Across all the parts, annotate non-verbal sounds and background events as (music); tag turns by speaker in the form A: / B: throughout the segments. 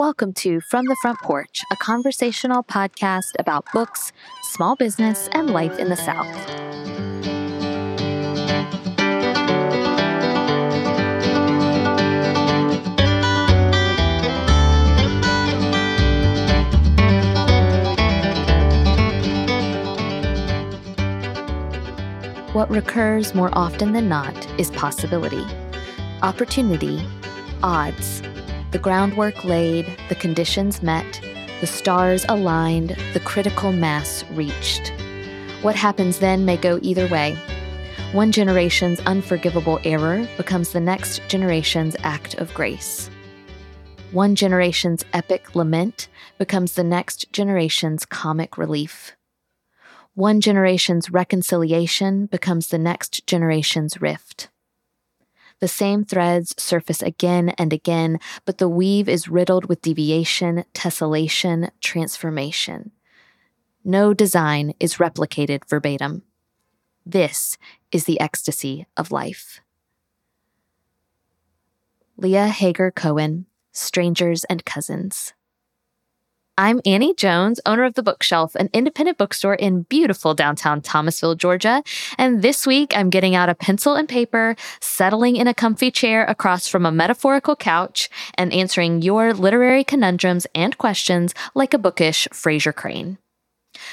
A: Welcome to From the Front Porch, a conversational podcast about books, small business, and life in the South. What recurs more often than not is possibility, opportunity, odds the groundwork laid, the conditions met, the stars aligned, the critical mass reached. What happens then may go either way. One generation's unforgivable error becomes the next generation's act of grace. One generation's epic lament becomes the next generation's comic relief. One generation's reconciliation becomes the next generation's rift. The same threads surface again and again, but the weave is riddled with deviation, tessellation, transformation. No design is replicated verbatim. This is the ecstasy of life. Leah Hager Cohen, Strangers and Cousins. I'm Annie Jones, owner of The Bookshelf, an independent bookstore in beautiful downtown Thomasville, Georgia. And this week, I'm getting out a pencil and paper, settling in a comfy chair across from a metaphorical couch, and answering your literary conundrums and questions like a bookish Frasier Crane.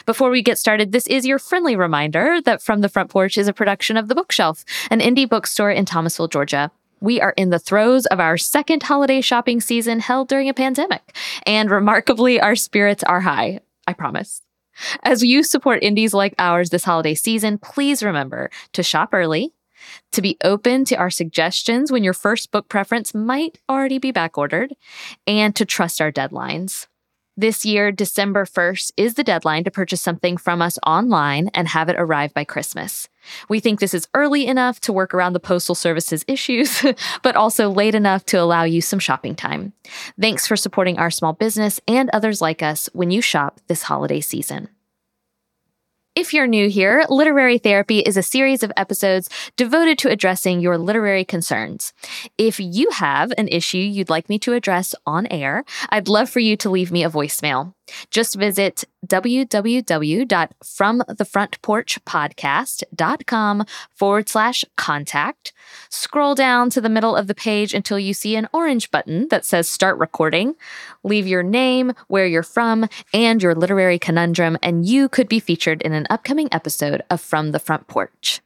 A: Before we get started, this is your friendly reminder that From the Front Porch is a production of The Bookshelf, an indie bookstore in Thomasville, Georgia. We are in the throes of our second holiday shopping season held during a pandemic, and remarkably, our spirits are high. I promise. As you support indies like ours this holiday season, please remember to shop early, to be open to our suggestions when your first book preference might already be backordered, and to trust our deadlines. This year, December 1st is the deadline to purchase something from us online and have it arrive by Christmas. We think this is early enough to work around the Postal Service's issues, (laughs) but also late enough to allow you some shopping time. Thanks for supporting our small business and others like us when you shop this holiday season. If you're new here, Literary Therapy is a series of episodes devoted to addressing your literary concerns. If you have an issue you'd like me to address on air, I'd love for you to leave me a voicemail. Just visit www.fromthefrontporchpodcast.com forward slash contact. Scroll down to the middle of the page until you see an orange button that says start recording. Leave your name, where you're from, and your literary conundrum, and you could be featured in an upcoming episode of From the Front Porch.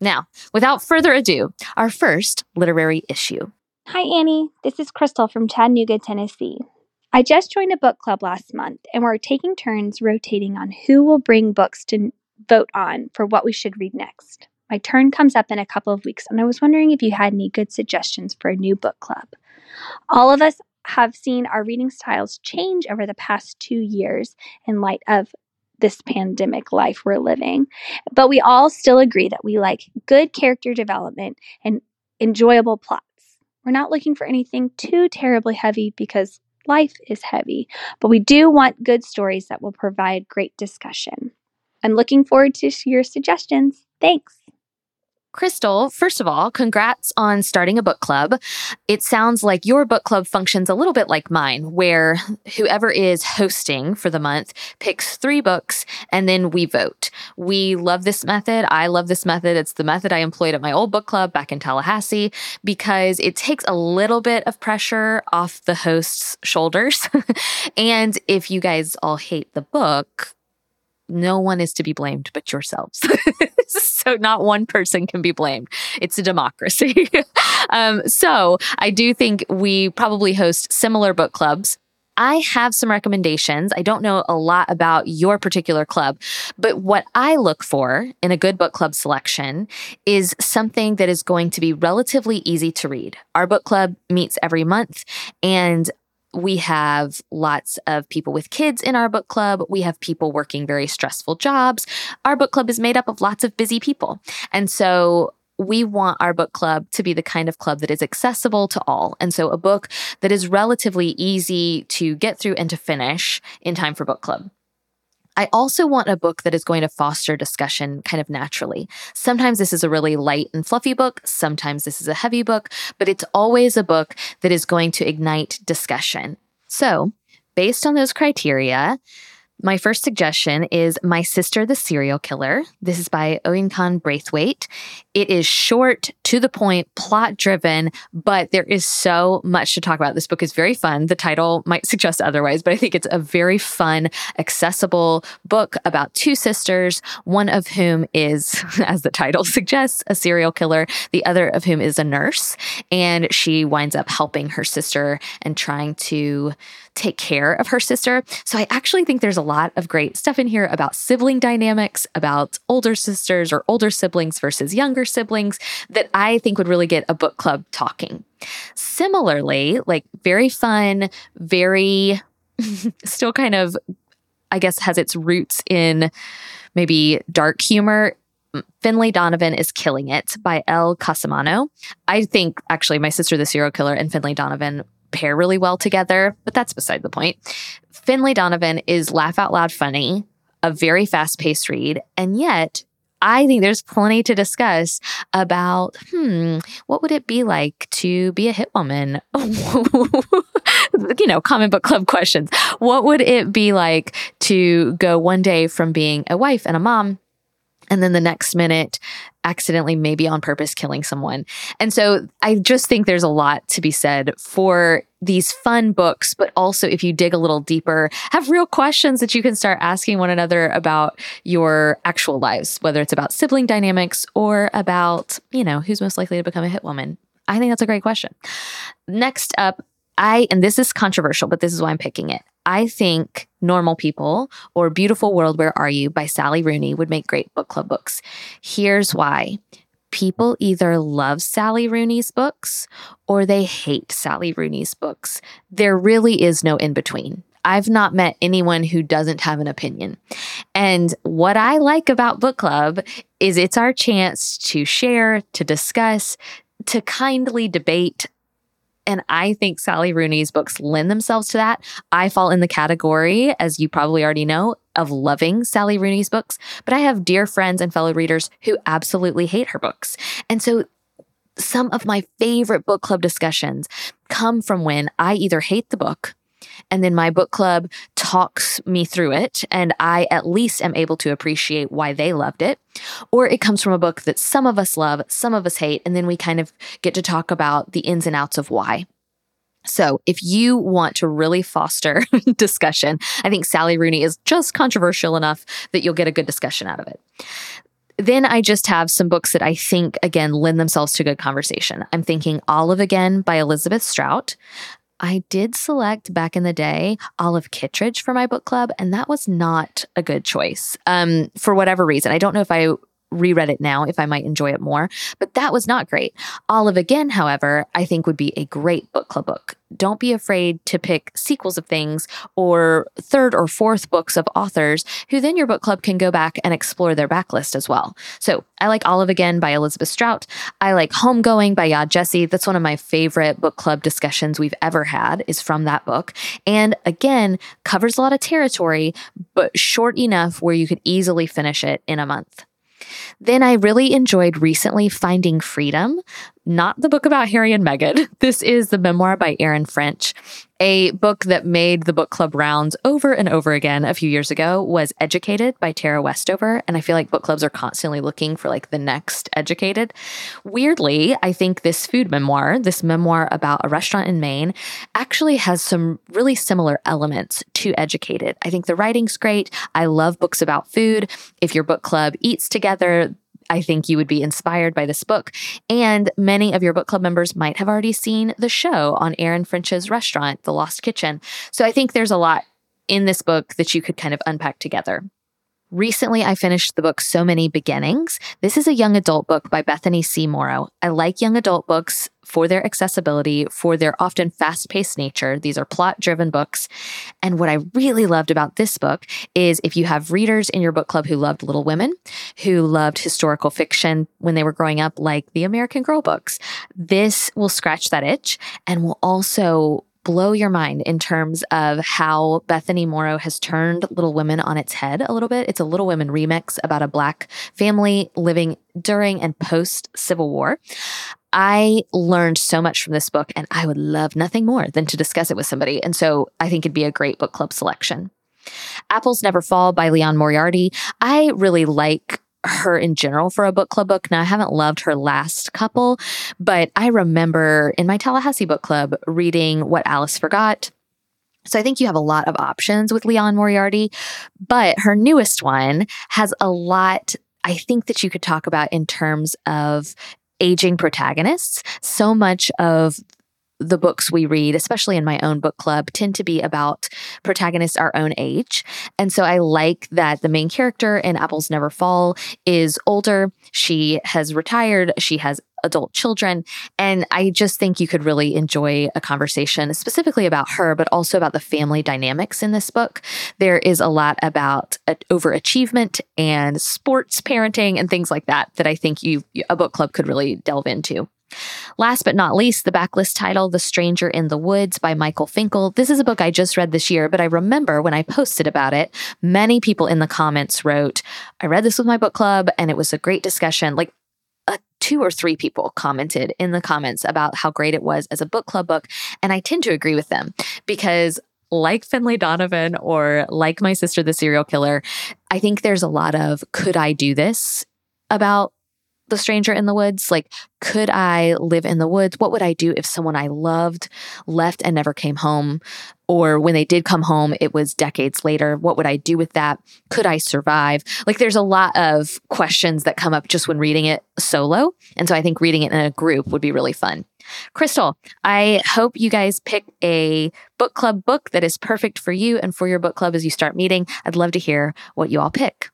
A: Now, without further ado, our first literary issue.
B: Hi, Annie. This is Crystal from Chattanooga, Tennessee. I just joined a book club last month, and we're taking turns rotating on who will bring books to vote on for what we should read next. My turn comes up in a couple of weeks, and I was wondering if you had any good suggestions for a new book club. All of us have seen our reading styles change over the past two years in light of this pandemic life we're living, but we all still agree that we like good character development and enjoyable plots. We're not looking for anything too terribly heavy because life is heavy, but we do want good stories that will provide great discussion. I'm looking forward to your suggestions. Thanks.
A: Crystal, first of all, congrats on starting a book club. It sounds like your book club functions a little bit like mine, where whoever is hosting for the month picks three books and then we vote. We love this method. I love this method. It's the method I employed at my old book club back in Tallahassee because it takes a little bit of pressure off the host's shoulders. (laughs) and if you guys all hate the book, no one is to be blamed but yourselves. (laughs) so not one person can be blamed. It's a democracy. (laughs) um, so I do think we probably host similar book clubs. I have some recommendations. I don't know a lot about your particular club, but what I look for in a good book club selection is something that is going to be relatively easy to read. Our book club meets every month, and we have lots of people with kids in our book club. We have people working very stressful jobs. Our book club is made up of lots of busy people. And so we want our book club to be the kind of club that is accessible to all. And so a book that is relatively easy to get through and to finish in time for book club. I also want a book that is going to foster discussion kind of naturally. Sometimes this is a really light and fluffy book, sometimes this is a heavy book, but it's always a book that is going to ignite discussion. So, based on those criteria, my first suggestion is My Sister the Serial Killer. This is by Oyinkan Braithwaite. It is short, to the point, plot driven, but there is so much to talk about. This book is very fun. The title might suggest otherwise, but I think it's a very fun, accessible book about two sisters, one of whom is, (laughs) as the title (laughs) suggests, a serial killer, the other of whom is a nurse. And she winds up helping her sister and trying to take care of her sister. So I actually think there's a lot of great stuff in here about sibling dynamics, about older sisters or older siblings versus younger siblings that I think would really get a book club talking. Similarly, like very fun, very (laughs) still kind of, I guess, has its roots in maybe dark humor. Finlay Donovan is Killing It by Elle Cosimano. I think actually my sister, the serial killer, and Finlay Donovan pair really well together, but that's beside the point. Finlay Donovan is laugh out loud funny, a very fast paced read, and yet I think there's plenty to discuss about, hmm, what would it be like to be a hit woman? (laughs) you know, comic book club questions. What would it be like to go one day from being a wife and a mom and then the next minute accidentally maybe on purpose killing someone. And so I just think there's a lot to be said for these fun books, but also if you dig a little deeper, have real questions that you can start asking one another about your actual lives, whether it's about sibling dynamics or about, you know, who's most likely to become a hit woman. I think that's a great question. Next up, I, and this is controversial, but this is why I'm picking it. I think Normal People or Beautiful World, Where Are You by Sally Rooney would make great book club books. Here's why people either love Sally Rooney's books or they hate Sally Rooney's books. There really is no in between. I've not met anyone who doesn't have an opinion. And what I like about book club is it's our chance to share, to discuss, to kindly debate and I think Sally Rooney's books lend themselves to that. I fall in the category, as you probably already know, of loving Sally Rooney's books, but I have dear friends and fellow readers who absolutely hate her books. And so some of my favorite book club discussions come from when I either hate the book and then my book club talks me through it and I at least am able to appreciate why they loved it. Or it comes from a book that some of us love, some of us hate, and then we kind of get to talk about the ins and outs of why. So, if you want to really foster (laughs) discussion, I think Sally Rooney is just controversial enough that you'll get a good discussion out of it. Then I just have some books that I think, again, lend themselves to good conversation. I'm thinking Olive Again by Elizabeth Strout. I did select back in the day Olive Kitteridge for my book club, and that was not a good choice um, for whatever reason. I don't know if I reread it now if I might enjoy it more, but that was not great. Olive Again, however, I think would be a great book club book. Don't be afraid to pick sequels of things or third or fourth books of authors who then your book club can go back and explore their backlist as well. So I like Olive Again by Elizabeth Strout. I like Homegoing by Yaa Gyasi. That's one of my favorite book club discussions we've ever had is from that book. And again, covers a lot of territory, but short enough where you could easily finish it in a month. Then I really enjoyed recently Finding Freedom, not the book about Harry and Meghan. (laughs) This is the memoir by Erin French. A book that made the book club rounds over and over again a few years ago was Educated by Tara Westover. And I feel like book clubs are constantly looking for like the next Educated. Weirdly, I think this food memoir, this memoir about a restaurant in Maine, actually has some really similar elements to Educated. I think the writing's great. I love books about food. If your book club eats together, I think you would be inspired by this book. And many of your book club members might have already seen the show on Erin French's restaurant, The Lost Kitchen. So I think there's a lot in this book that you could kind of unpack together. Recently, I finished the book So Many Beginnings. This is a young adult book by Bethany C. Morrow. I like young adult books for their accessibility, for their often fast paced nature. These are plot driven books. And what I really loved about this book is if you have readers in your book club who loved Little Women, who loved historical fiction when they were growing up, like the American Girl books, this will scratch that itch and will also blow your mind in terms of how Bethany Morrow has turned Little Women on its head a little bit. It's a Little Women remix about a Black family living during and post Civil War. I learned so much from this book, and I would love nothing more than to discuss it with somebody. And so I think it'd be a great book club selection. Apples Never Fall by Liane Moriarty. I really like her in general for a book club book. Now, I haven't loved her last couple, but I remember in my Tallahassee book club reading What Alice Forgot. So I think you have a lot of options with Liane Moriarty, but her newest one has a lot I think that you could talk about in terms of aging protagonists. So much of the books we read, especially in my own book club, tend to be about protagonists our own age. And so I like that the main character in Apples Never Fall is older. She has retired. She has adult children. And I just think you could really enjoy a conversation specifically about her, but also about the family dynamics in this book. There is a lot about overachievement and sports parenting and things like that that I think you a book club could really delve into. Last but not least, the backlist title, The Stranger in the Woods by Michael Finkel. This is a book I just read this year, but I remember when I posted about it, many people in the comments wrote, I read this with my book club and it was a great discussion. Like uh, two or three people commented in the comments about how great it was as a book club book. And I tend to agree with them because like Finlay Donovan or like My Sister the Serial Killer, I think there's a lot of could I do this about the stranger in the woods? Like, could I live in the woods? What would I do if someone I loved left and never came home? Or when they did come home, it was decades later. What would I do with that? Could I survive? Like, there's a lot of questions that come up just when reading it solo. And so I think reading it in a group would be really fun. Crystal, I hope you guys pick a book club book that is perfect for you and for your book club as you start meeting. I'd love to hear what you all pick.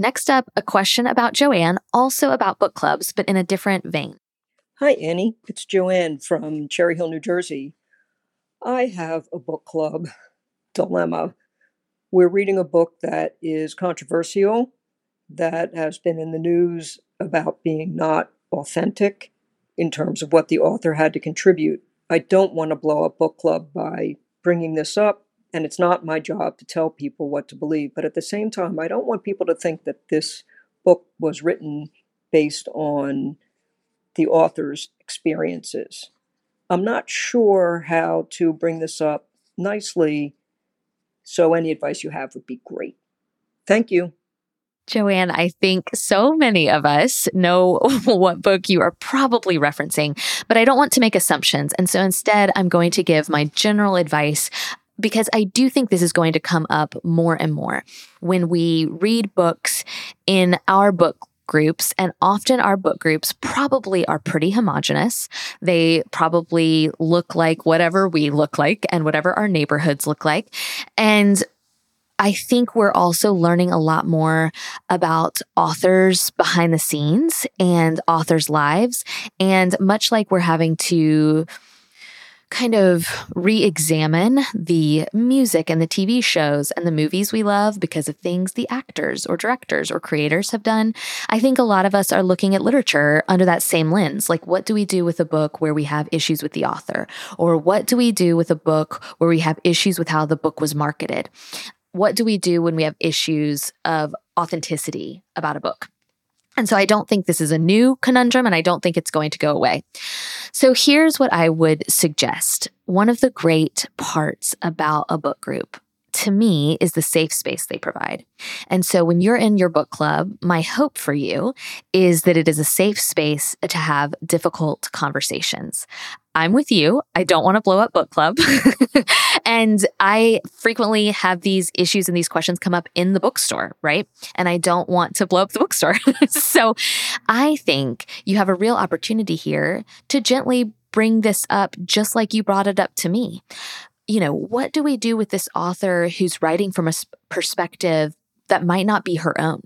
A: Next up, a question about Joanne, also about book clubs, but in a different vein.
C: Hi, Annie. It's Joanne from Cherry Hill, New Jersey. I have a book club (laughs) dilemma. We're reading a book that is controversial, that has been in the news about being not authentic in terms of what the author had to contribute. I don't want to blow up book club by bringing this up and it's not my job to tell people what to believe. But at the same time, I don't want people to think that this book was written based on the author's experiences. I'm not sure how to bring this up nicely, so any advice you have would be great. Thank you.
A: Joanne, I think so many of us know (laughs) what book you are probably referencing, but I don't want to make assumptions. And so instead, I'm going to give my general advice because I do think this is going to come up more and more when we read books in our book groups, and often our book groups probably are pretty homogenous. They probably look like whatever we look like and whatever our neighborhoods look like. And I think we're also learning a lot more about authors behind the scenes and authors' lives. And much like we're having to kind of re examine the music and the TV shows and the movies we love because of things the actors or directors or creators have done. I think a lot of us are looking at literature under that same lens. Like, what do we do with a book where we have issues with the author? Or what do we do with a book where we have issues with how the book was marketed? What do we do when we have issues of authenticity about a book? And so I don't think this is a new conundrum and I don't think it's going to go away. So here's what I would suggest. One of the great parts about a book group to me is the safe space they provide. And so when you're in your book club, my hope for you is that it is a safe space to have difficult conversations. I'm with you. I don't want to blow up book club. (laughs) and I frequently have these issues and these questions come up in the bookstore, right? And I don't want to blow up the bookstore. (laughs) so I think you have a real opportunity here to gently bring this up just like you brought it up to me. You know, what do we do with this author who's writing from a perspective that might not be her own?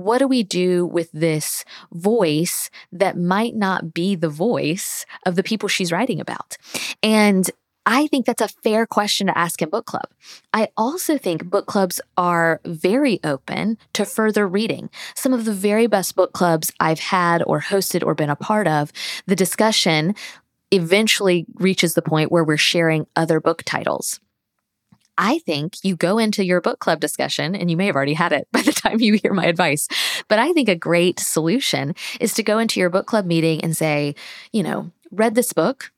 A: What do we do with this voice that might not be the voice of the people she's writing about? And I think that's a fair question to ask in book club. I also think book clubs are very open to further reading. Some of the very best book clubs I've had or hosted or been a part of, the discussion eventually reaches the point where we're sharing other book titles. I think you go into your book club discussion, and you may have already had it (laughs) by the time you hear my advice, but I think a great solution is to go into your book club meeting and say, you know, read this book.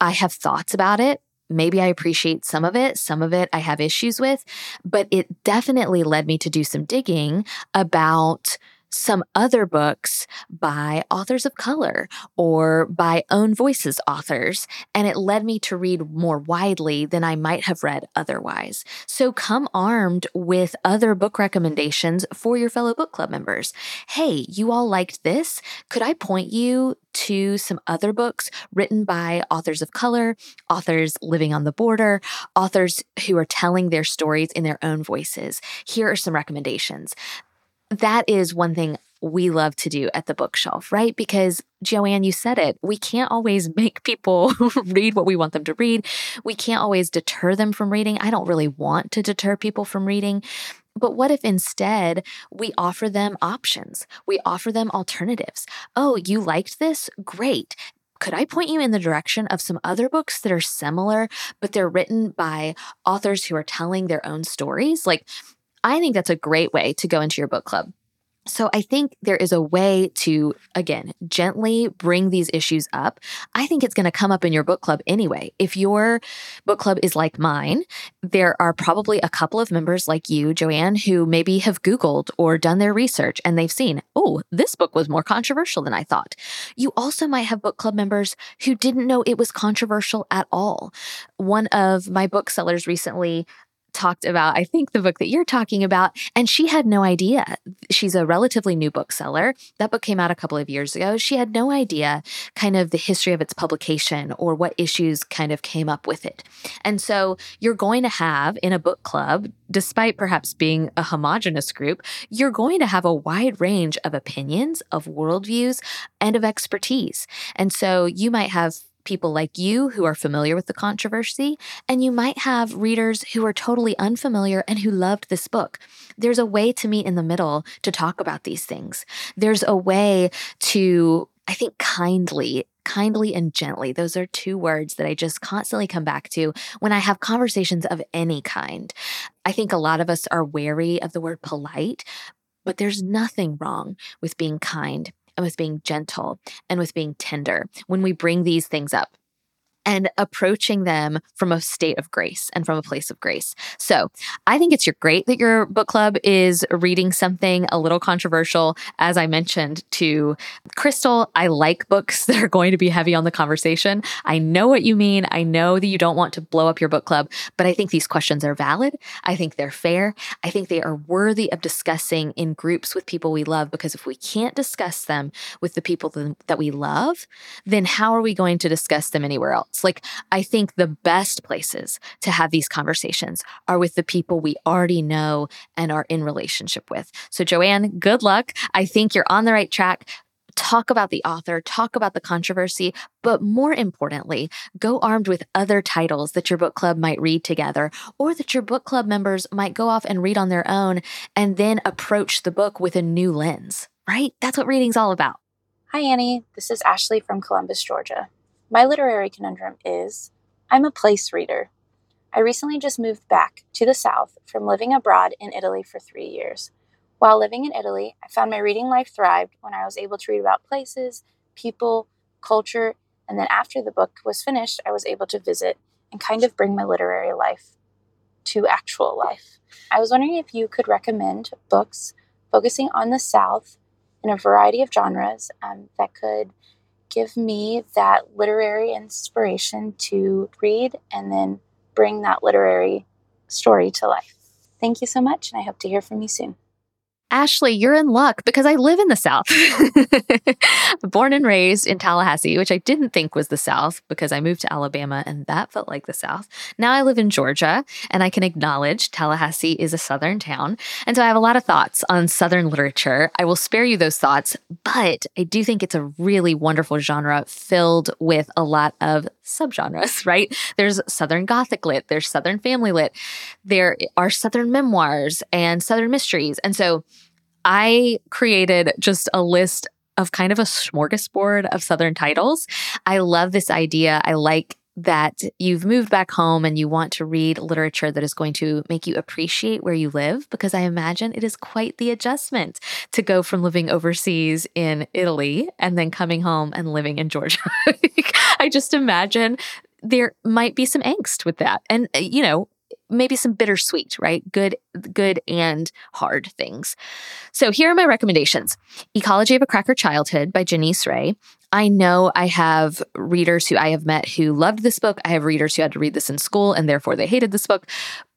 A: I have thoughts about it. Maybe I appreciate some of it, some of it I have issues with, but it definitely led me to do some digging about some other books by authors of color or by own voices authors, and it led me to read more widely than I might have read otherwise. So come armed with other book recommendations for your fellow book club members. Hey, you all liked this? Could I point you to some other books written by authors of color, authors living on the border, authors who are telling their stories in their own voices? Here are some recommendations that is one thing we love to do at the bookshelf, right? Because Joanne, you said it. We can't always (laughs) make people (laughs) read what we want them to read. We can't always deter them from reading. I don't really want to deter people from reading. But what if instead we offer them options? We offer them alternatives. Oh, you liked this? Great. Could I point you in the direction of some other books that are similar, but they're written by authors who are telling their own stories? Like, I think that's a great way to go into your book club. So I think there is a way to, again, gently bring these issues up. I think it's going to come up in your book club anyway. If your book club is like mine, there are probably a couple of members like you, Joanne, who maybe have Googled or done their research and they've seen, oh, this book was more controversial than I thought. You also might have book club members who didn't know it was controversial at all. One of my booksellers recently talked about, I think, the book that you're talking about, and she had no idea. She's a relatively new bookseller. That book came out a couple of years ago. She had no idea kind of the history of its publication or what issues kind of came up with it. And so you're going to have in a book club, despite perhaps being a homogenous group, you're going to have a wide range of opinions, of worldviews, and of expertise. And so you might have people like you who are familiar with the controversy, and you might have readers who are totally unfamiliar and who loved this book. There's a way to meet in the middle to talk about these things. There's a way to, I think, kindly kindly and gently. Those are two words that I just constantly come back to when I have conversations of any kind. I think a lot of us are wary of the word polite, but there's nothing wrong with being kind and with being gentle and with being tender. When we bring these things up and approaching them from a state of grace and from a place of grace. So I think it's great that your book club is reading something a little controversial. As I mentioned to Crystal, I like books (laughs) that are going to be heavy on the conversation. I know what you mean. I know that you don't want to blow up your book club, but I think these questions are valid. I think they're fair. I think they are worthy of discussing in groups with people we love because if we can't discuss them with the people that we love, then how are we going to discuss them anywhere else? Like, I think the best places to have these conversations are with the people we already know and are in relationship with. So, Joanne, good luck. I think you're on the right track talk about the author, talk about the controversy, but more importantly, go armed with other titles that your book club might read together or that your book club members might go off and read on their own and then approach the book with a new lens, right? That's what reading's all about.
D: Hi, Annie. This is Ashley from Columbus, Georgia. My literary conundrum is I'm a place reader. I recently just moved back to the South from living abroad in Italy for three years. While living in Italy, I found my reading life thrived when I was able to read about places, people, culture, and then after the book was finished, I was able to visit and kind of bring my literary life to actual life. I was wondering if you could recommend books focusing on the South in a variety of genres um, that could give me that literary inspiration to read and then bring that literary story to life. Thank you so much, and I hope to hear from you soon.
A: Ashley, you're in luck because I live in the South. (laughs) Born and raised in Tallahassee, which I didn't think was the South because I moved to Alabama and that felt like the South. Now I live in Georgia and I can acknowledge Tallahassee is a Southern town. And so I have a lot of thoughts on Southern literature. I will spare you those thoughts, but I do think it's a really wonderful genre filled with a lot of subgenres, (laughs) right? There's Southern Gothic lit, there's Southern family lit, there are Southern memoirs and Southern mysteries. And so I created just a list of kind of a smorgasbord of Southern titles. I love this idea. I like that you've moved back home and you want to read literature that is going to make you appreciate where you live, because I imagine it is quite the adjustment to go from living overseas in Italy and then coming home and living in Georgia. (laughs) I just imagine there might be some angst with that. And, uh, you know, maybe some bittersweet, right? Good, good and hard things. So here are my recommendations. Ecology of a Cracker Childhood by Janisse Ray. I know I have readers who I have met who loved this book. I have readers who had to read this in school and therefore they hated this book.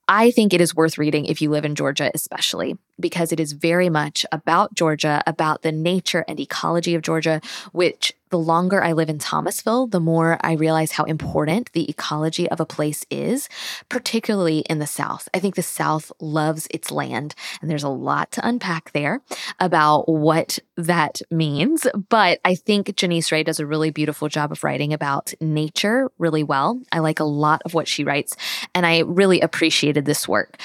A: I think it is worth reading if you live in Georgia, especially because it is very much about Georgia, about the nature and ecology of Georgia, which the longer I live in Thomasville, the more I realize how important the ecology of a place is, particularly in the South. I think the South loves its land, and there's a lot to unpack there about what that means. But I think Janisse Ray does a really beautiful job of writing about nature really well. I like a lot of what she writes, and I really appreciated this work.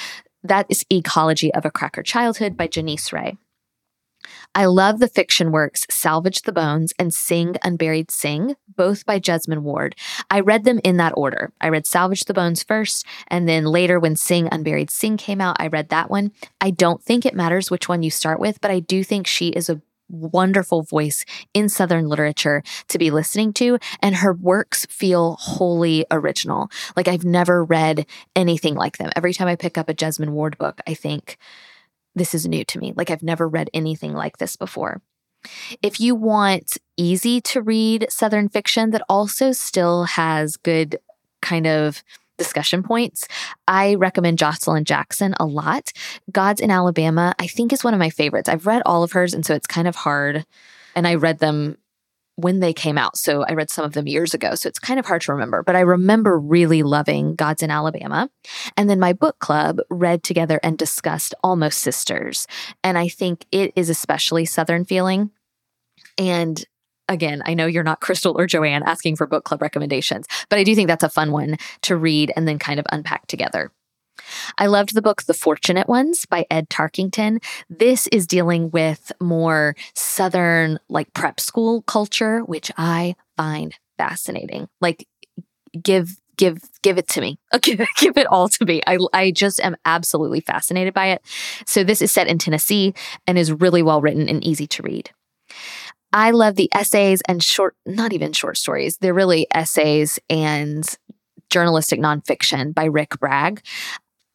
A: That is Ecology of a Cracker Childhood by Janisse Ray. I love the fiction works Salvage the Bones and Sing Unburied Sing, both by Jesmyn Ward. I read them in that order. I read Salvage the Bones first, and then later, when Sing Unburied Sing came out, I read that one. I don't think it matters which one you start with, but I do think she is a wonderful voice in Southern literature to be listening to, and her works feel wholly original. Like I've never read anything like them. Every time I pick up a Jesmyn Ward book, I think, this is new to me. Like I've never read anything like this before. If you want easy to read Southern fiction that also still has good kind of discussion points, I recommend Joshilyn Jackson a lot. Gods in Alabama, I think, is one of my favorites. I've read all of hers, and so it's kind of hard. And I read them when they came out. So I read some of them years ago. So it's kind of hard to remember, but I remember really loving Gods in Alabama. And then my book club read together and discussed Almost Sisters. And I think it is especially Southern feeling. And again, I know you're not (laughs) Crystal or Joanne asking for book club recommendations, but I do think that's a fun one to read and then kind of unpack together. I loved the book The Fortunate Ones by Ed Tarkington. This is dealing with more Southern, like prep school culture, which I find fascinating. Like, give give give it to me (laughs) give, give it all to me I, I just am absolutely fascinated by it so this is set in tennessee and is really well written and easy to read I love the essays and short, not even short stories, they're really essays and journalistic nonfiction by Rick Bragg.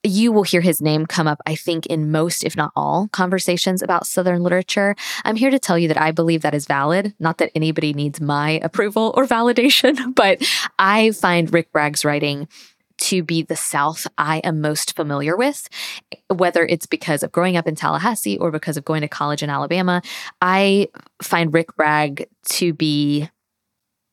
A: You will hear his name come up, I think, in most, if not all, conversations about Southern literature. I'm here to tell you that I believe that is valid. Not that anybody needs my approval or validation, (laughs) but I find Rick Bragg's writing to be the South I am most familiar with, whether it's because of growing up in Tallahassee or because of going to college in Alabama. I find Rick Bragg to be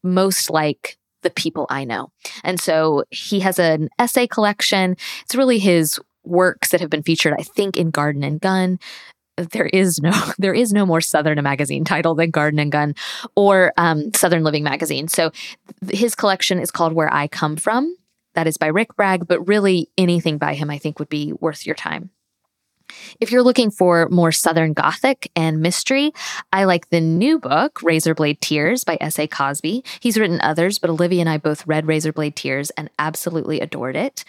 A: most like the people I know. And so he has an essay collection. It's really his works that have been featured, I think, in Garden and Gun. There is no (laughs) there is no more Southern magazine title than Garden and Gun or um, Southern Living magazine. So his collection is called Where I Come From. That is by Rick Bragg, but really anything by him I think would be worth your time. If you're looking for more Southern Gothic and mystery, I like the new book, Razorblade Tears by S.A. Cosby. He's written others, but Olivia and I both read Razorblade Tears and absolutely adored it.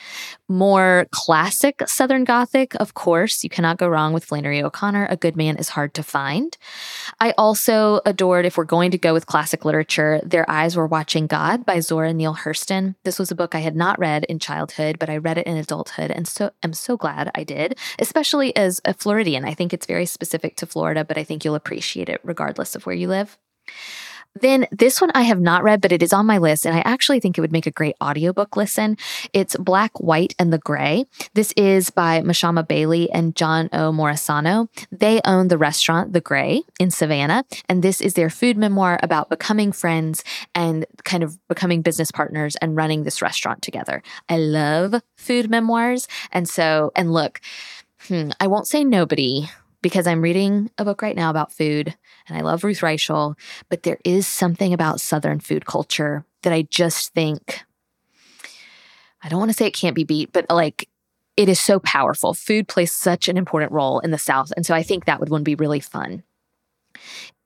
A: More classic Southern Gothic, of course, you cannot go wrong with Flannery O'Connor. A Good Man is Hard to Find. I also adored, if we're going to go with classic literature, Their Eyes Were Watching God by Zora Neale Hurston. This was a book I had not read in childhood, but I read it in adulthood and so am so glad I did, especially as a Floridian. I think it's very specific to Florida, but I think you'll appreciate it regardless of where you live. Then this one I have not read, but it is on my list, and I actually think it would make a great audiobook listen. It's Black, White, and the Gray. This is by Mashama Bailey and John O. Morisano. They own the restaurant The Gray in Savannah, and this is their food memoir about becoming friends and kind of becoming business partners and running this restaurant together. I love food memoirs. And so, and look, hmm, I won't say nobody because I'm reading a book right now about food and I love Ruth Reichl, but there is something about Southern food culture that I just think, I don't want to say it can't be beat, but like it is so powerful. Food plays such an important role in the South. And so I think that would one be really fun.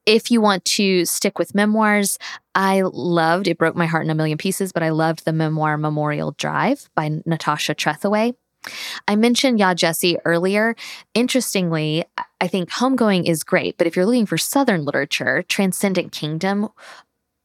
A: if you want to stick with memoirs, I loved, it broke my heart in a million pieces, but I loved the memoir Memorial Drive by Natasha Trethewey. I mentioned Yaa Gyasi earlier. Interestingly, I think Homegoing is great, but if you're looking for Southern literature, Transcendent Kingdom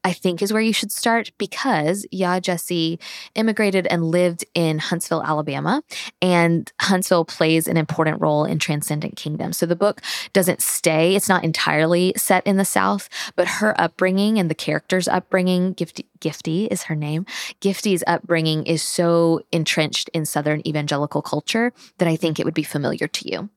A: I think is where you should start because Yaa Gyasi immigrated and lived in Huntsville, Alabama, and Huntsville plays an important role in Transcendent Kingdom. So the book doesn't stay, it's not entirely set in the South, but her upbringing and the character's upbringing, Gifty, Gifty is her name, Gifty's upbringing is so entrenched in Southern evangelical culture that I think it would be familiar to you.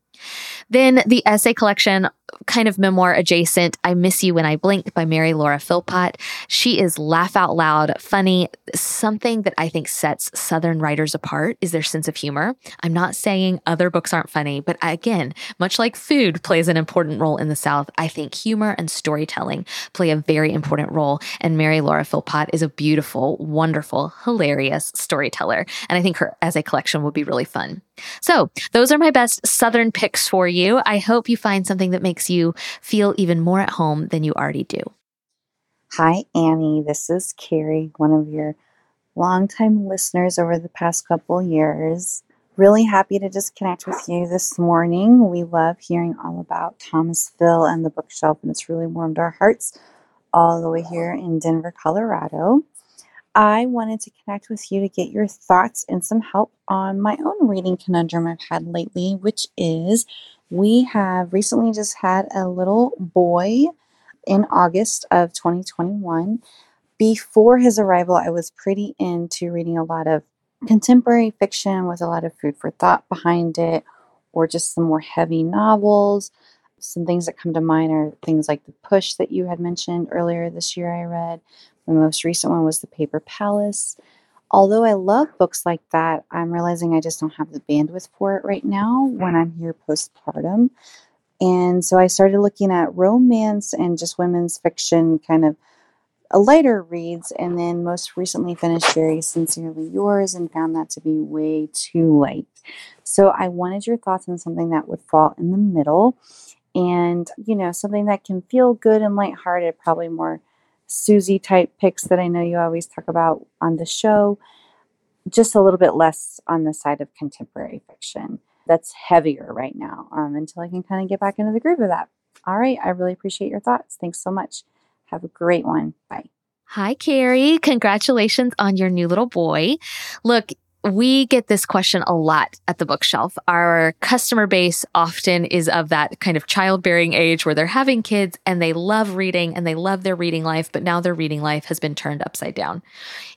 A: Then the essay collection, kind of memoir adjacent, I Miss You When I Blink by Mary Laura Philpott. She is laugh out loud, funny. Something that I think sets Southern writers apart is their sense of humor. I'm not saying other books aren't funny, but again, much like food plays an important role in the South, I think humor and storytelling play a very important role. And Mary Laura Philpott is a beautiful, wonderful, hilarious storyteller. And I think her essay collection would be really fun. So, those are my best Southern picks for you. I hope you find something that makes you feel even more at home than you already do.
E: Hi, Annie. This is Carrie, one of your longtime listeners over the past couple years. Really happy to just connect with you this morning. We love hearing all about Thomasville and the bookshelf, and it's really warmed our hearts all the way here in Denver, Colorado. I wanted to connect with you to get your thoughts and some help on my own reading conundrum I've had lately, which is we have recently just had a little boy in August of 2021. Before his arrival, I was pretty into reading a lot of contemporary fiction with a lot of food for thought behind it, or just some more heavy novels. Some things that come to mind are things like The Push that you had mentioned earlier this year, I read, my most recent one was The Paper Palace. Although I love books like that, I'm realizing I just don't have the bandwidth for it right now when I'm here postpartum. And so I started looking at romance and just women's fiction, kind of a lighter reads, and then most recently finished Very Sincerely Yours and found that to be way too light. So I wanted your thoughts on something that would fall in the middle and, you know, something that can feel good and lighthearted, probably more Susie type picks that I know you always talk about on the show, just a little bit less on the side of contemporary fiction. That's heavier right now um, until I can kind of get back into the groove of that. All right. I really appreciate your thoughts. Thanks so much. Have a great one. Bye.
A: Hi, Carrie. Congratulations on your new little boy. Look, we get this question a lot at the bookshelf. Our customer base often is of that kind of childbearing age where they're having kids and they love reading and they love their reading life, but now their reading life has been turned upside down.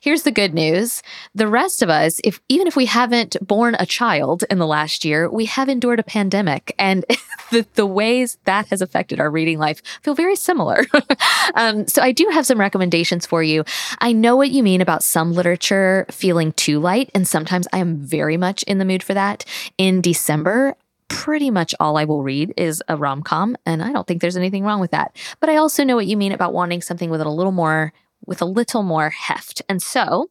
A: Here's the good news. The rest of us, if even if we haven't born a child in the last year, we have endured a pandemic and (laughs) the, the ways that has affected our reading life feel very similar. (laughs) um, so I do have some recommendations for you. I know what you mean about some literature feeling too light and some sometimes I am very much in the mood for that. In December, pretty much all I will read is a rom com, and I don't think there's anything wrong with that. But I also know what you mean about wanting something with a little more with a little more heft. And so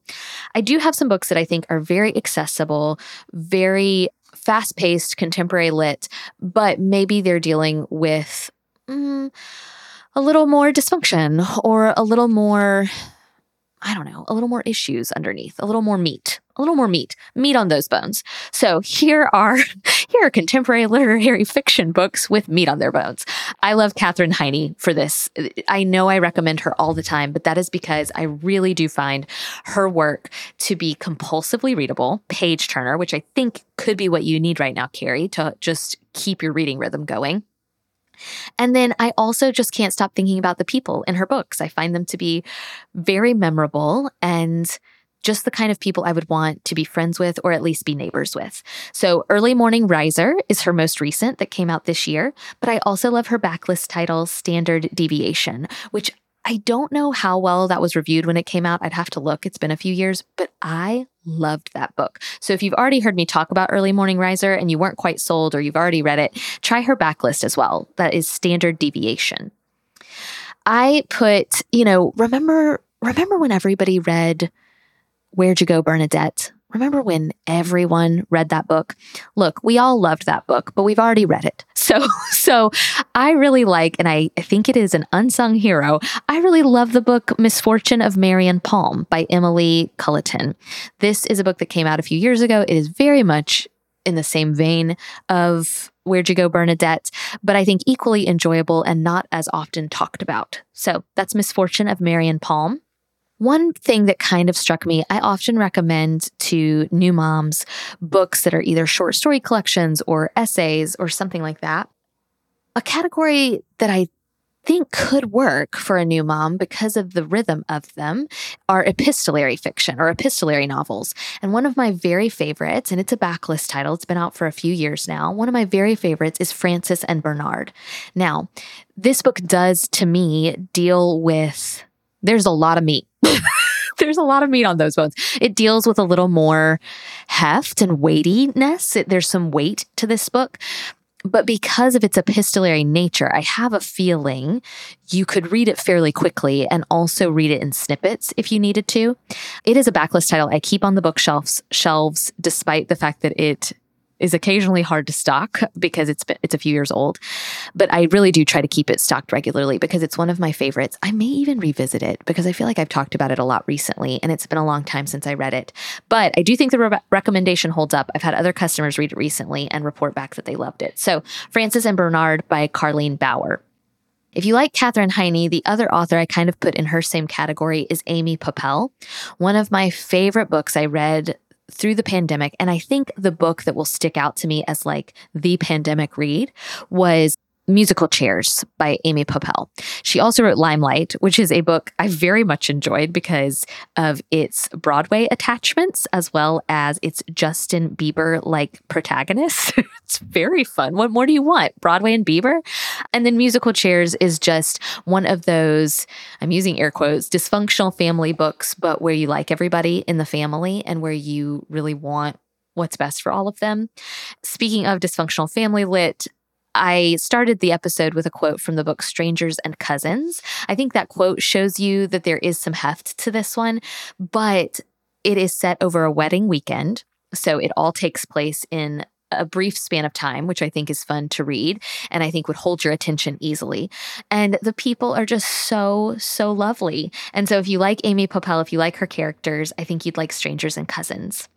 A: I do have some books that I think are very accessible, very fast paced, contemporary lit, but maybe they're dealing with mm, a little more dysfunction or a little more I don't know, a little more issues underneath, a little more meat, a little more meat, meat on those bones. So here are (laughs) here are contemporary literary fiction books with meat on their bones. I love Katherine Heiny for this. I know I recommend her all the time, but that is because I really do find her work to be compulsively readable, page turner, which I think could be what you need right now, Carrie, to just keep your reading rhythm going. And then I also just can't stop thinking about the people in her books. I find them to be very memorable and just the kind of people I would want to be friends with or at least be neighbors with. So, Early Morning Riser is her most recent that came out this year, but I also love her backlist title, Standard Deviation, which I don't know how well that was reviewed when it came out. I'd have to look. It's been a few years, but I loved that book. So if you've already heard me talk about Early Morning Riser and you weren't quite sold or you've already read it, try her backlist as well. That is Standard Deviation. I put, you know, remember remember when everybody read Where'd You Go, Bernadette remember when everyone read that book? Look, we all loved that book, but we've already read it. (laughs) So, so I really like, and I think it is an unsung hero. I really love the book Misfortune of Marion Palm by Emily Culliton. This is a book that came out a few years ago. It is very much in the same vein of Where'd You Go, Bernadette, but I think equally enjoyable and not as often talked about. So that's Misfortune of Marion Palm. One thing that kind of struck me, I often recommend to new moms books that are either short story collections or essays or something like that. A category that I think could work for a new mom because of the rhythm of them are epistolary fiction or epistolary novels. And one of my very favorites, and it's a backlist title, it's been out for a few years now. One of my very favorites is Frances and Bernard. Now, this book does to me deal with, there's a lot of meat (laughs) there's a lot of meat on those bones. It deals with a little more heft and weightiness. It, there's some weight to this book. But because of its epistolary nature, I have a feeling you could read it fairly quickly and also read it in snippets if you needed to. It is a backlist title I keep on the bookshelves shelves despite the fact that it is occasionally hard to stock because it's been, it's a few years old, but I really do try to keep it stocked regularly because it's one of my favorites. I may even revisit it because I feel like I've talked about it a lot recently and it's been a long time since I read it. But I do think the re- recommendation holds up. I've had other customers read it recently and report back that they loved it. So, Frances and Bernard by Carlene Bauer. If you like Katherine Heiny, the other author I kind of put in her same category is Amy Poeppel. One of my favorite books I read through the pandemic. And I think the book that will stick out to me as like the pandemic read was Musical Chairs by Amy Poeppel. She also wrote Limelight, which is a book I very much enjoyed because of its Broadway attachments as well as its Justin Bieber like protagonist. (laughs) it's very fun. What more do you want? Broadway and Bieber? And then Musical Chairs is just one of those, I'm using air quotes, dysfunctional family books, but where you like everybody in the family and where you really want what's best for all of them. Speaking of dysfunctional family lit, I started the episode with a quote from the book Strangers and Cousins. I think that quote shows you that there is some heft to this one, but it is set over a wedding weekend. So it all takes place in a brief span of time, which I think is fun to read and I think would hold your attention easily. And the people are just so, so lovely. And so if you like Amy Poeppel, if you like her characters, I think you'd like Strangers and Cousins.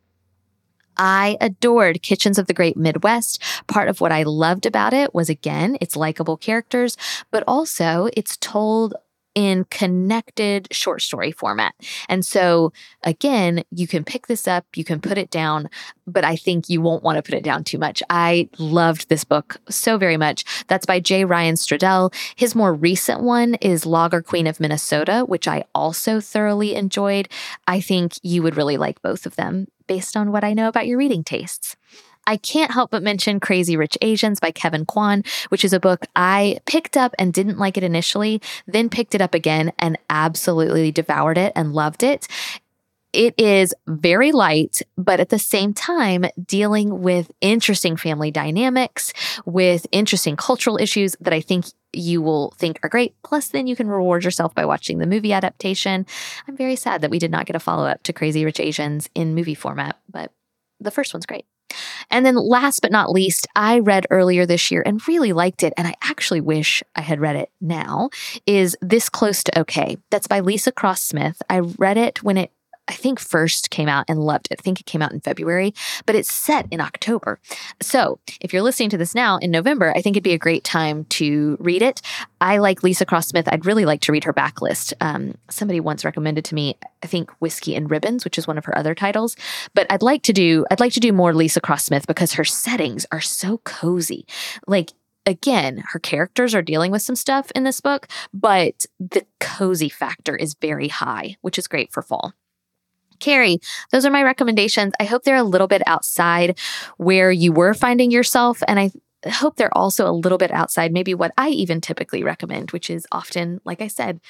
A: I adored Kitchens of the Great Midwest. Part of what I loved about it was again, its likable characters, but also it's told in connected short story format. And so, again, you can pick this up, you can put it down, but I think you won't want to put it down too much. I loved this book so very much. That's by J. Ryan Stradal. His more recent one is Lager Queen of Minnesota, which I also thoroughly enjoyed. I think you would really like both of them based on what I know about your reading tastes. I can't help but mention Crazy Rich Asians by Kevin Kwan, which is a book I picked up and didn't like it initially, then picked it up again and absolutely devoured it and loved it. It is very light, but at the same time, dealing with interesting family dynamics, with interesting cultural issues that I think you will think are great. Plus, then you can reward yourself by watching the movie adaptation. I'm very sad that we did not get a follow up to Crazy Rich Asians in movie format, but the first one's great. And then last but not least, I read earlier this year and really liked it. And I actually wish I had read it now is This Close to Okay. That's by Leesa Cross-Smith. I read it when it I think first came out and loved it. I think it came out in February, but it's set in October. So if you're listening to this now in November, I think it'd be a great time to read it. I like Leesa Cross-Smith. I'd really like to read her backlist. Um, somebody once recommended to me, I think Whiskey and Ribbons, which is one of her other titles. But I'd like to do I'd like to do more Leesa Cross-Smith because her settings are so cozy. Like again, her characters are dealing with some stuff in this book, but the cozy factor is very high, which is great for fall. Carrie, those are my recommendations. I hope they're a little bit outside where you were finding yourself. And I hope they're also a little bit outside maybe what I even typically recommend, which is often, like I said,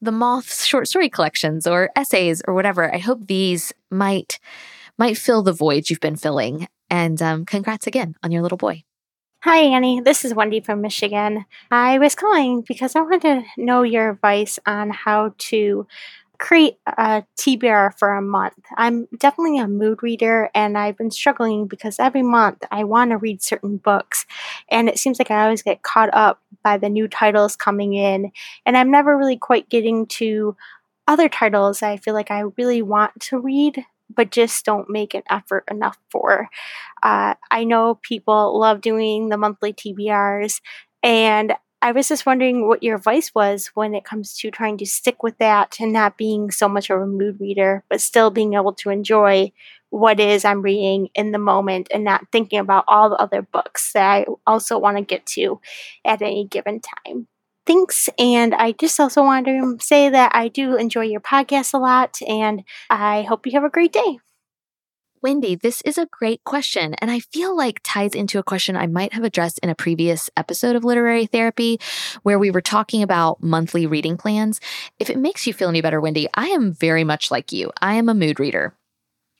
A: the Moths short story collections or essays or whatever. I hope these might might fill the void you've been filling. And um, congrats again on your little boy.
F: Hi, Annie. This is Wendy from Michigan. I was calling because I wanted to know your advice on how to create a TBR for a month. I'm definitely a mood reader, and I've been struggling because every month I want to read certain books, and it seems like I always get caught up by the new titles coming in, and I'm never really quite getting to other titles I feel like I really want to read but just don't make an effort enough for. Uh, I know people love doing the monthly TBRs, and I was just wondering what your advice was when it comes to trying to stick with that and not being so much of a mood reader, but still being able to enjoy what is I'm reading in the moment and not thinking about all the other books that I also want to get to at any given time. Thanks. And I just also wanted to say that I do enjoy your podcast a lot and I hope you have a great day.
A: Wendy, this is a great question. And I feel like ties into a question I might have addressed in a previous episode of Literary Therapy, where we were talking about monthly reading plans. If it makes you feel any better, Wendy, I am very much like you. I am a mood reader.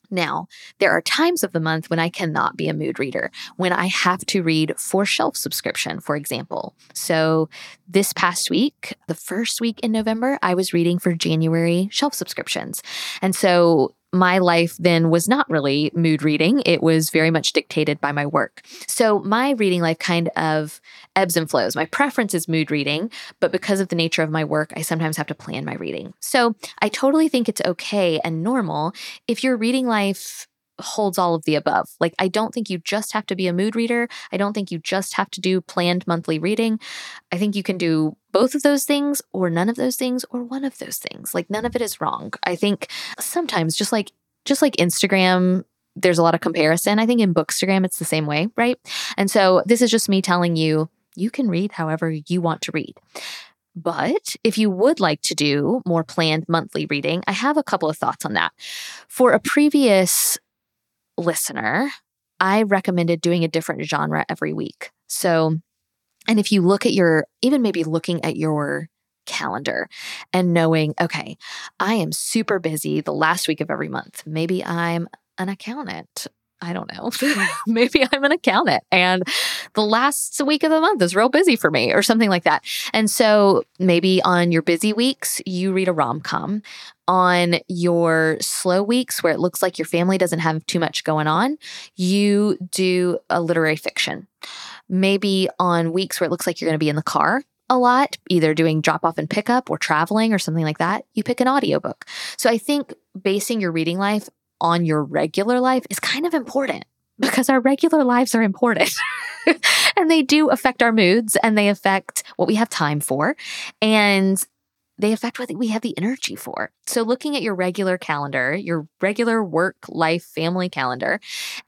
A: Now, there are times of the month when I cannot be a mood reader, when I have to read for shelf subscription, for example. So, this past week, the first week in November, I was reading for January shelf subscriptions. And so, my life then was not really mood reading. It was very much dictated by my work. So my reading life kind of ebbs and flows. My preference is mood reading, but because of the nature of my work, I sometimes have to plan my reading. So I totally think it's okay and normal if your reading life holds all of the above. Like, I don't think you just have to be a mood reader. I don't think you just have to do planned monthly reading. I think you can do both of those things, or none of those things, or one of those things. Like, none of it is wrong. I think sometimes, just like, just like Instagram there's a lot of comparison. I think in Bookstagram, it's the same way, right? And so this is just me telling you, you can read however you want to read. But if you would like to do more planned monthly reading, I have a couple of thoughts on that. For a previous listener, I recommended doing a different genre every week. So, and if you look at your, even maybe looking at your calendar and knowing, okay, I am super busy the last week of every month. Maybe I'm an accountant. I don't know. (laughs) Maybe I'm an accountant and the last week of the month is real busy for me or something like that. And so maybe on your busy weeks, you read a rom com. On your slow weeks where it looks like your family doesn't have too much going on, you do a literary fiction. Maybe on weeks where it looks like you're going to be in the car a lot, either doing drop off and pickup or traveling or something like that, you pick an audiobook. So I think basing your reading life on your regular life is kind of important because our regular lives are important (laughs) and they do affect our moods and they affect what we have time for and they affect what we have the energy for. So, looking at your regular calendar, your regular work, life, family calendar,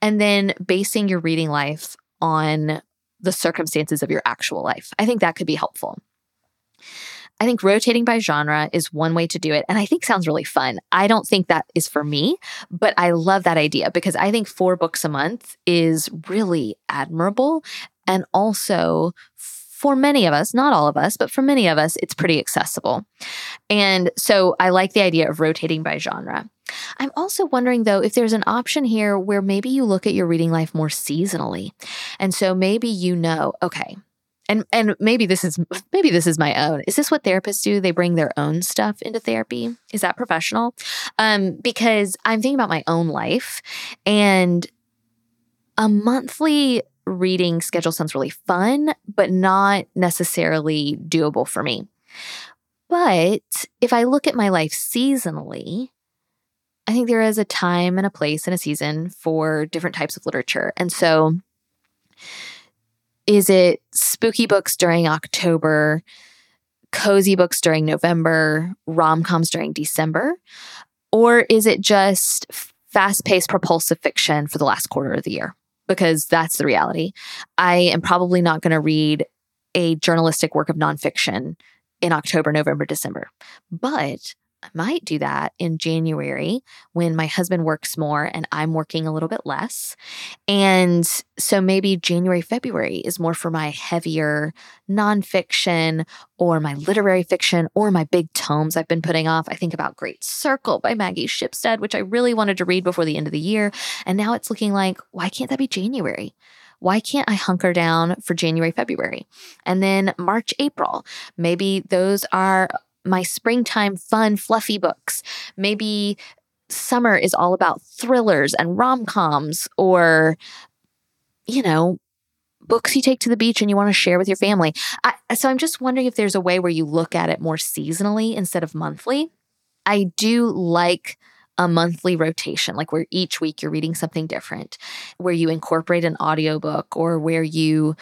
A: and then basing your reading life on the circumstances of your actual life, I think that could be helpful. I think rotating by genre is one way to do it. And I think sounds really fun. I don't think that is for me, but I love that idea because I think four books a month is really admirable. And also, for many of us, not all of us, but for many of us, it's pretty accessible. And so I like the idea of rotating by genre. I'm also wondering though if there's an option here where maybe you look at your reading life more seasonally. And so maybe you know, okay, and and maybe this is (laughs) maybe this is my own. Is this what therapists do? They bring their own stuff into therapy? Is that professional? Um because i'm thinking about my own life and a monthly reading schedule sounds really fun but not necessarily doable for me. But if i look at my life seasonally i think there is a time and a place and a season for different types of literature and so is it spooky books during October, cozy books during November, rom coms during December? Or is it just fast paced propulsive fiction for the last quarter of the year? Because that's the reality. I am probably not going to read a journalistic work of nonfiction in October, November, December. But I might do that in January when my husband works more and I'm working a little bit less. And so maybe January, February is more for my heavier nonfiction or my literary fiction or my big tomes I've been putting off. I think about Great Circle by Maggie Shipstead, which I really wanted to read before the end of the year. And now it's looking like, why can't that be January? Why can't I hunker down for January, February? And then March, April, maybe those are my springtime fun, fluffy books. Maybe summer is all about thrillers and rom coms or, you know, books you take to the beach and you want to share with your family. I, so I'm just wondering if there's a way where you look at it more seasonally instead of monthly. I do like a monthly rotation, like where each week you're reading something different, where you incorporate an audiobook or where you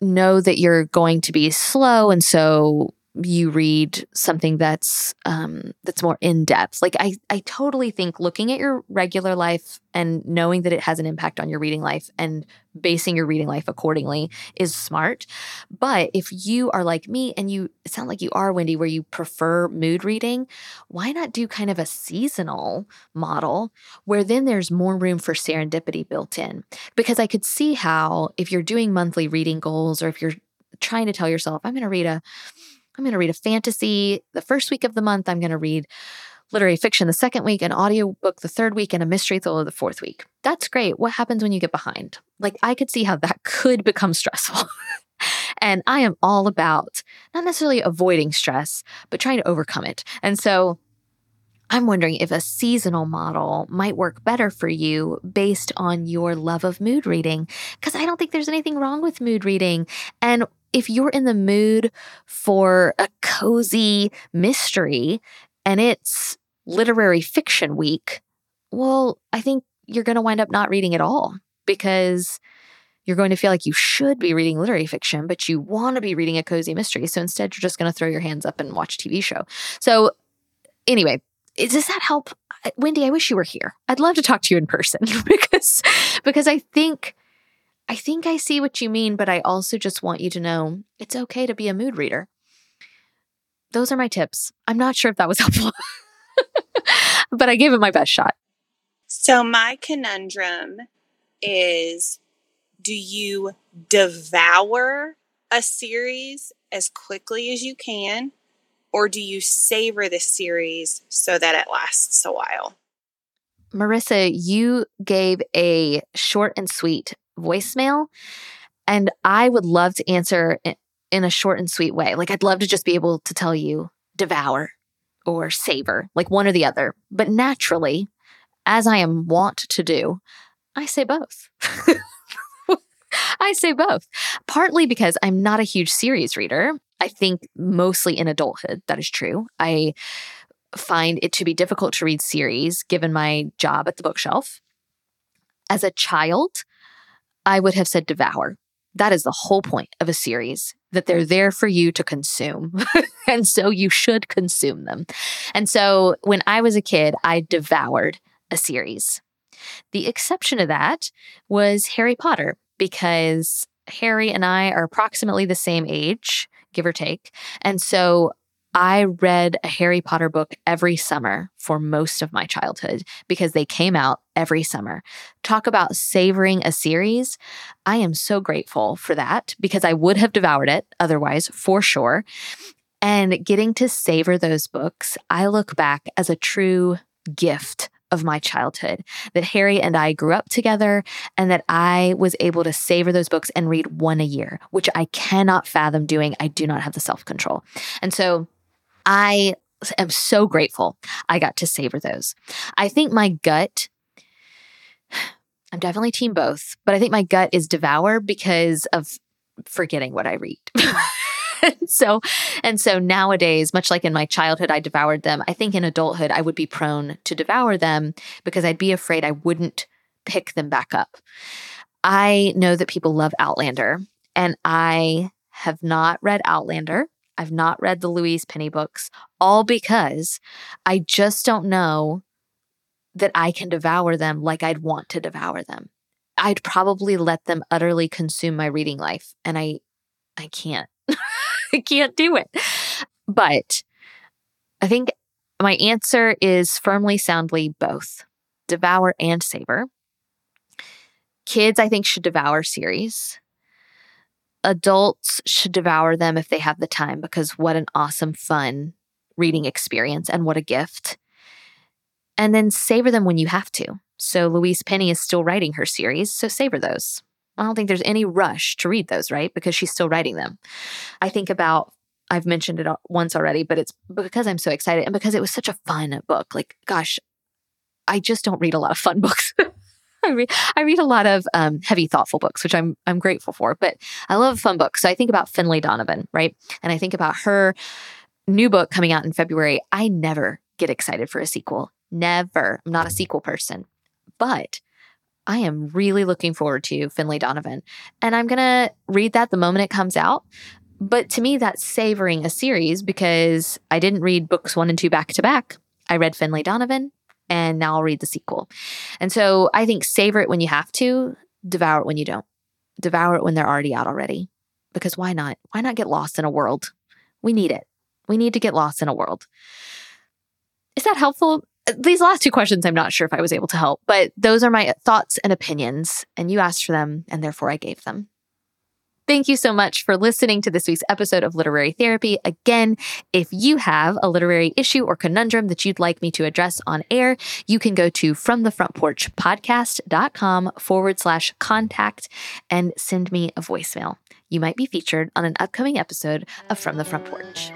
A: know that you're going to be slow and so you read something that's um, that's more in depth. Like I, I totally think looking at your regular life and knowing that it has an impact on your reading life and basing your reading life accordingly is smart. But if you are like me and you sound like you are Wendy, where you prefer mood reading, why not do kind of a seasonal model where then there's more room for serendipity built in? Because I could see how if you're doing monthly reading goals or if you're trying to tell yourself, I'm going to read a I'm going to read a fantasy the first week of the month. I'm going to read literary fiction the second week, an audiobook the third week, and a mystery thriller the fourth week. That's great. What happens when you get behind? Like, I could see how that (laughs) could become stressful. and I am all about not necessarily avoiding stress, but trying to overcome it. And so I'm wondering if a seasonal model might work better for you based on your love of mood reading. Because I don't think there's anything wrong with mood reading. And if you're in the mood for a cozy mystery and it's literary fiction week, well, I think you're going to wind up not reading at all because you're going to feel like you should be reading literary fiction, but you want to be reading a cozy mystery. So instead, you're just going to throw your hands up and watch a TV show. So, anyway, does that help? Wendy, I wish you were here. I'd love to talk to you in person (laughs) because because I think I think I see what you mean, but I also just want you to know it's okay to be a mood reader. Those are my tips. I'm not sure if that was (laughs) helpful, but I gave it my best shot.
G: So, my conundrum is do you devour a series as quickly as you can, or do you savor the series so that it lasts a while?
A: Marissa, you gave a short and sweet voicemail. And I would love to answer in a short and sweet way. Like, I'd love to just be able to tell you devour or savor, like one or the other. But naturally, as I am wont to do, I say both. (laughs) I say both. Partly because I'm not a huge series reader. I think mostly in adulthood, that is true. I find it to be difficult to read series given my job at the bookshelf. As a child, I would have said devour. That is the whole point of a series, that they're there for you to consume. (laughs) and so you should consume them. And so when I was a kid, I devoured a series. The exception to that was Harry Potter, because Harry and I are approximately the same age, give or take. And so I read a Harry Potter book every summer for most of my childhood because they came out every summer. Talk about savoring a series. I am so grateful for that because I would have devoured it otherwise, for sure. And getting to savor those books, I look back as a true gift of my childhood that Harry and I grew up together and that I was able to savor those books and read one a year, which I cannot fathom doing. I do not have the self control. And so I am so grateful I got to savor those. I think my gut, (sighs) I'm definitely team both, but I think my gut is devour because of forgetting what I read. (laughs) so and so nowadays much like in my childhood i devoured them i think in adulthood i would be prone to devour them because i'd be afraid i wouldn't pick them back up i know that people love outlander and i have not read outlander I've not read the Louise Penny books, all because I just don't know that I can devour them like I'd want to devour them. I'd probably let them utterly consume my reading life and I I can't. (laughs) I can't do it. But I think my answer is firmly soundly both. Devour and savor. Kids I think should devour series adults should devour them if they have the time because what an awesome, fun reading experience and what a gift. And then savor them when you have to. So Louise Penny is still writing her series, so savor those. I don't think there's any rush to read those, right? Because she's still writing them. I think about I've mentioned it once already, but it's because I'm so excited and because it was such a fun book. Like, gosh, I just don't read a lot of fun (laughs) books. I read I read a lot of um, heavy, thoughtful books, which I'm I'm grateful for. But I love fun books. So I think about Finlay Donovan, right? And I think about her new book coming out in February. I never get excited for a sequel. Never. I'm not a sequel person. But I am really looking forward to Finlay Donovan. And I'm going to read that the moment it comes out. But to me, that's savoring a series because I didn't read books one and two back to back. I read Finlay Donovan and now I'll read the sequel. And so I think savor it when you have to, devour it when you don't. Devour it when they're already out already. Because why not? Why not get lost in a world? We need it. We need to get lost in a world. Is that helpful? These last two questions, I'm not sure if I was able to help, but those are my thoughts and opinions, and you asked for them, and therefore I gave them. Thank you so much for listening to this week's episode of Literary Therapy. Again, if you have a literary issue or conundrum that you'd like me to address on air, you can go to fromthefrontporchpodcast.com forward slash contact and send me a voicemail. You might be featured on an upcoming episode of From the Front Porch.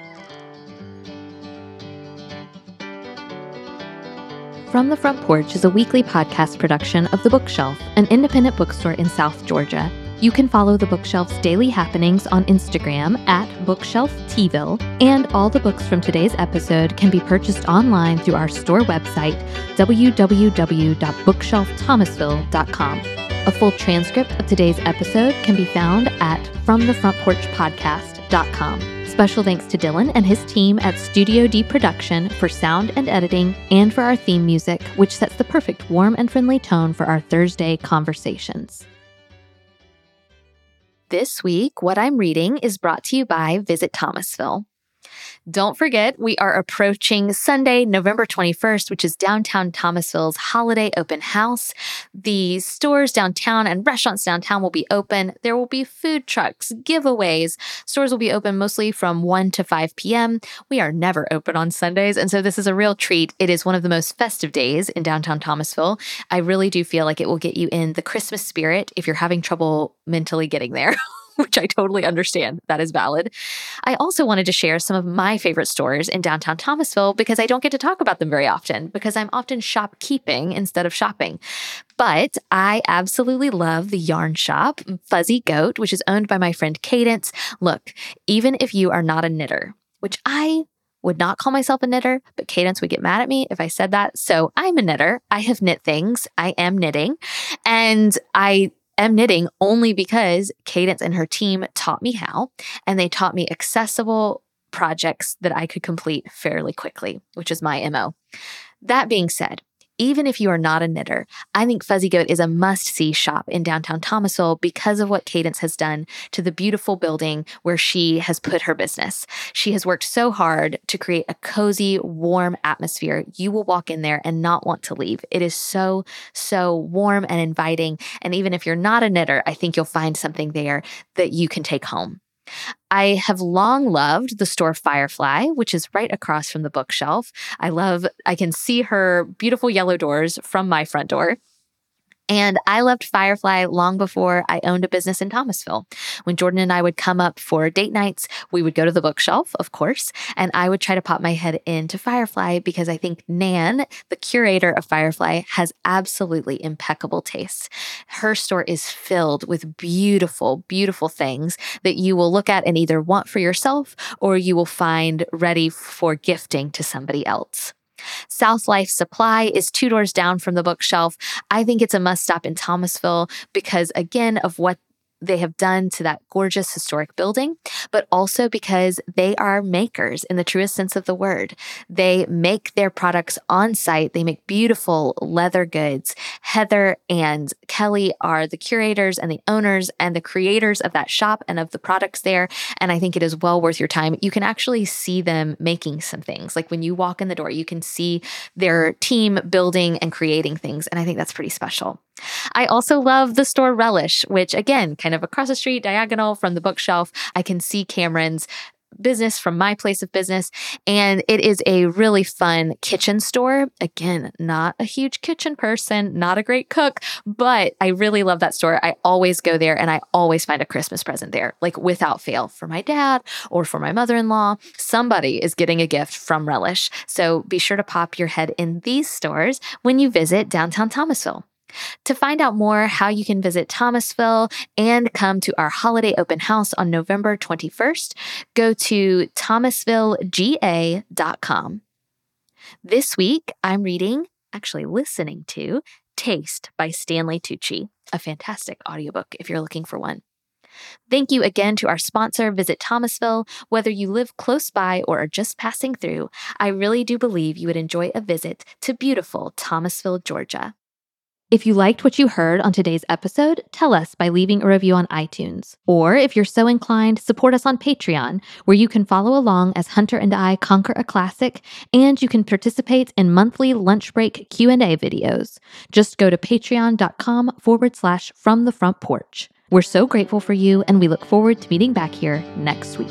A: From the Front Porch is a weekly podcast production of The Bookshelf, an independent bookstore in South Georgia. You can follow the bookshelf's daily happenings on Instagram at bookshelftville, and all the books from today's episode can be purchased online through our store website, www.bookshelfthomasville.com. A full transcript of today's episode can be found at fromthefrontporchpodcast.com. Special thanks to Dylan and his team at Studio D Production for sound and editing and for our theme music, which sets the perfect warm and friendly tone for our Thursday conversations. This week, what I'm reading is brought to you by Visit Thomasville. Don't forget, we are approaching Sunday, November 21st, which is downtown Thomasville's holiday open house. The stores downtown and restaurants downtown will be open. There will be food trucks, giveaways. Stores will be open mostly from 1 to 5 p.m. We are never open on Sundays, and so this is a real treat. It is one of the most festive days in downtown Thomasville. I really do feel like it will get you in the Christmas spirit if you're having trouble mentally getting there. (laughs) (laughs) which I totally understand. That is valid. I also wanted to share some of my favorite stores in downtown Thomasville because I don't get to talk about them very often because I'm often shopkeeping instead of shopping. But I absolutely love the yarn shop, Fuzzy Goat, which is owned by my friend Cadence. Look, even if you are not a knitter, which I would not call myself a knitter, but Cadence would get mad at me if I said that. So I'm a knitter. I have knit things. I am knitting. And I am knitting only because Cadence and her team taught me how, and they taught me accessible projects that I could complete fairly quickly, which is my MO. That being said, even if you are not a knitter, I think Fuzzy Goat is a must see shop in downtown Thomasville because of what Cadence has done to the beautiful building where she has put her business. She has worked so hard to create a cozy, warm atmosphere. You will walk in there and not want to leave. It is so, so warm and inviting. And even if you're not a knitter, I think you'll find something there that you can take home. I have long loved the store Firefly, which is right across from the bookshelf. I love, I can see her beautiful yellow doors from my front door. And I loved Firefly long before I owned a business in Thomasville. When Jordan and I would come up for date nights, we would go to the bookshelf, of course, and I would try to pop my head into Firefly because I think Nan, the curator of Firefly, has absolutely impeccable taste. Her store is filled with beautiful, beautiful things that you will look at and either want for yourself or you will find ready for gifting to somebody else. South Life Supply is two doors down from the bookshelf. I think it's a must stop in Thomasville because, again, of what they have done to that gorgeous historic building, but also because they are makers in the truest sense of the word. They make their products on site, they make beautiful leather goods. Heather and Kelly are the curators and the owners and the creators of that shop and of the products there. And I think it is well worth your time. You can actually see them making some things. Like when you walk in the door, you can see their team building and creating things. And I think that's pretty special. I also love the store Relish, which again, kind of across the street, diagonal from the bookshelf, I can see Cameron's business from my place of business. And it is a really fun kitchen store. Again, not a huge kitchen person, not a great cook, but I really love that store. I always go there and I always find a Christmas present there, like without fail for my dad or for my mother in law. Somebody is getting a gift from Relish. So be sure to pop your head in these stores when you visit downtown Thomasville. To find out more how you can visit Thomasville and come to our holiday open house on November 21st, go to thomasvillega.com. This week, I'm reading, actually listening to, Taste by Stanley Tucci, a fantastic audiobook if you're looking for one. Thank you again to our sponsor, Visit Thomasville. Whether you live close by or are just passing through, I really do believe you would enjoy a visit to beautiful Thomasville, Georgia. If you liked what you heard on today's episode, tell us by leaving a review on iTunes. Or if you're so inclined, support us on Patreon, where you can follow along as Hunter and I conquer a classic, and you can participate in monthly lunch break Q&A videos. Just go to patreon.com forward slash from the front porch. We're so grateful for you, and we look forward to meeting back here next week.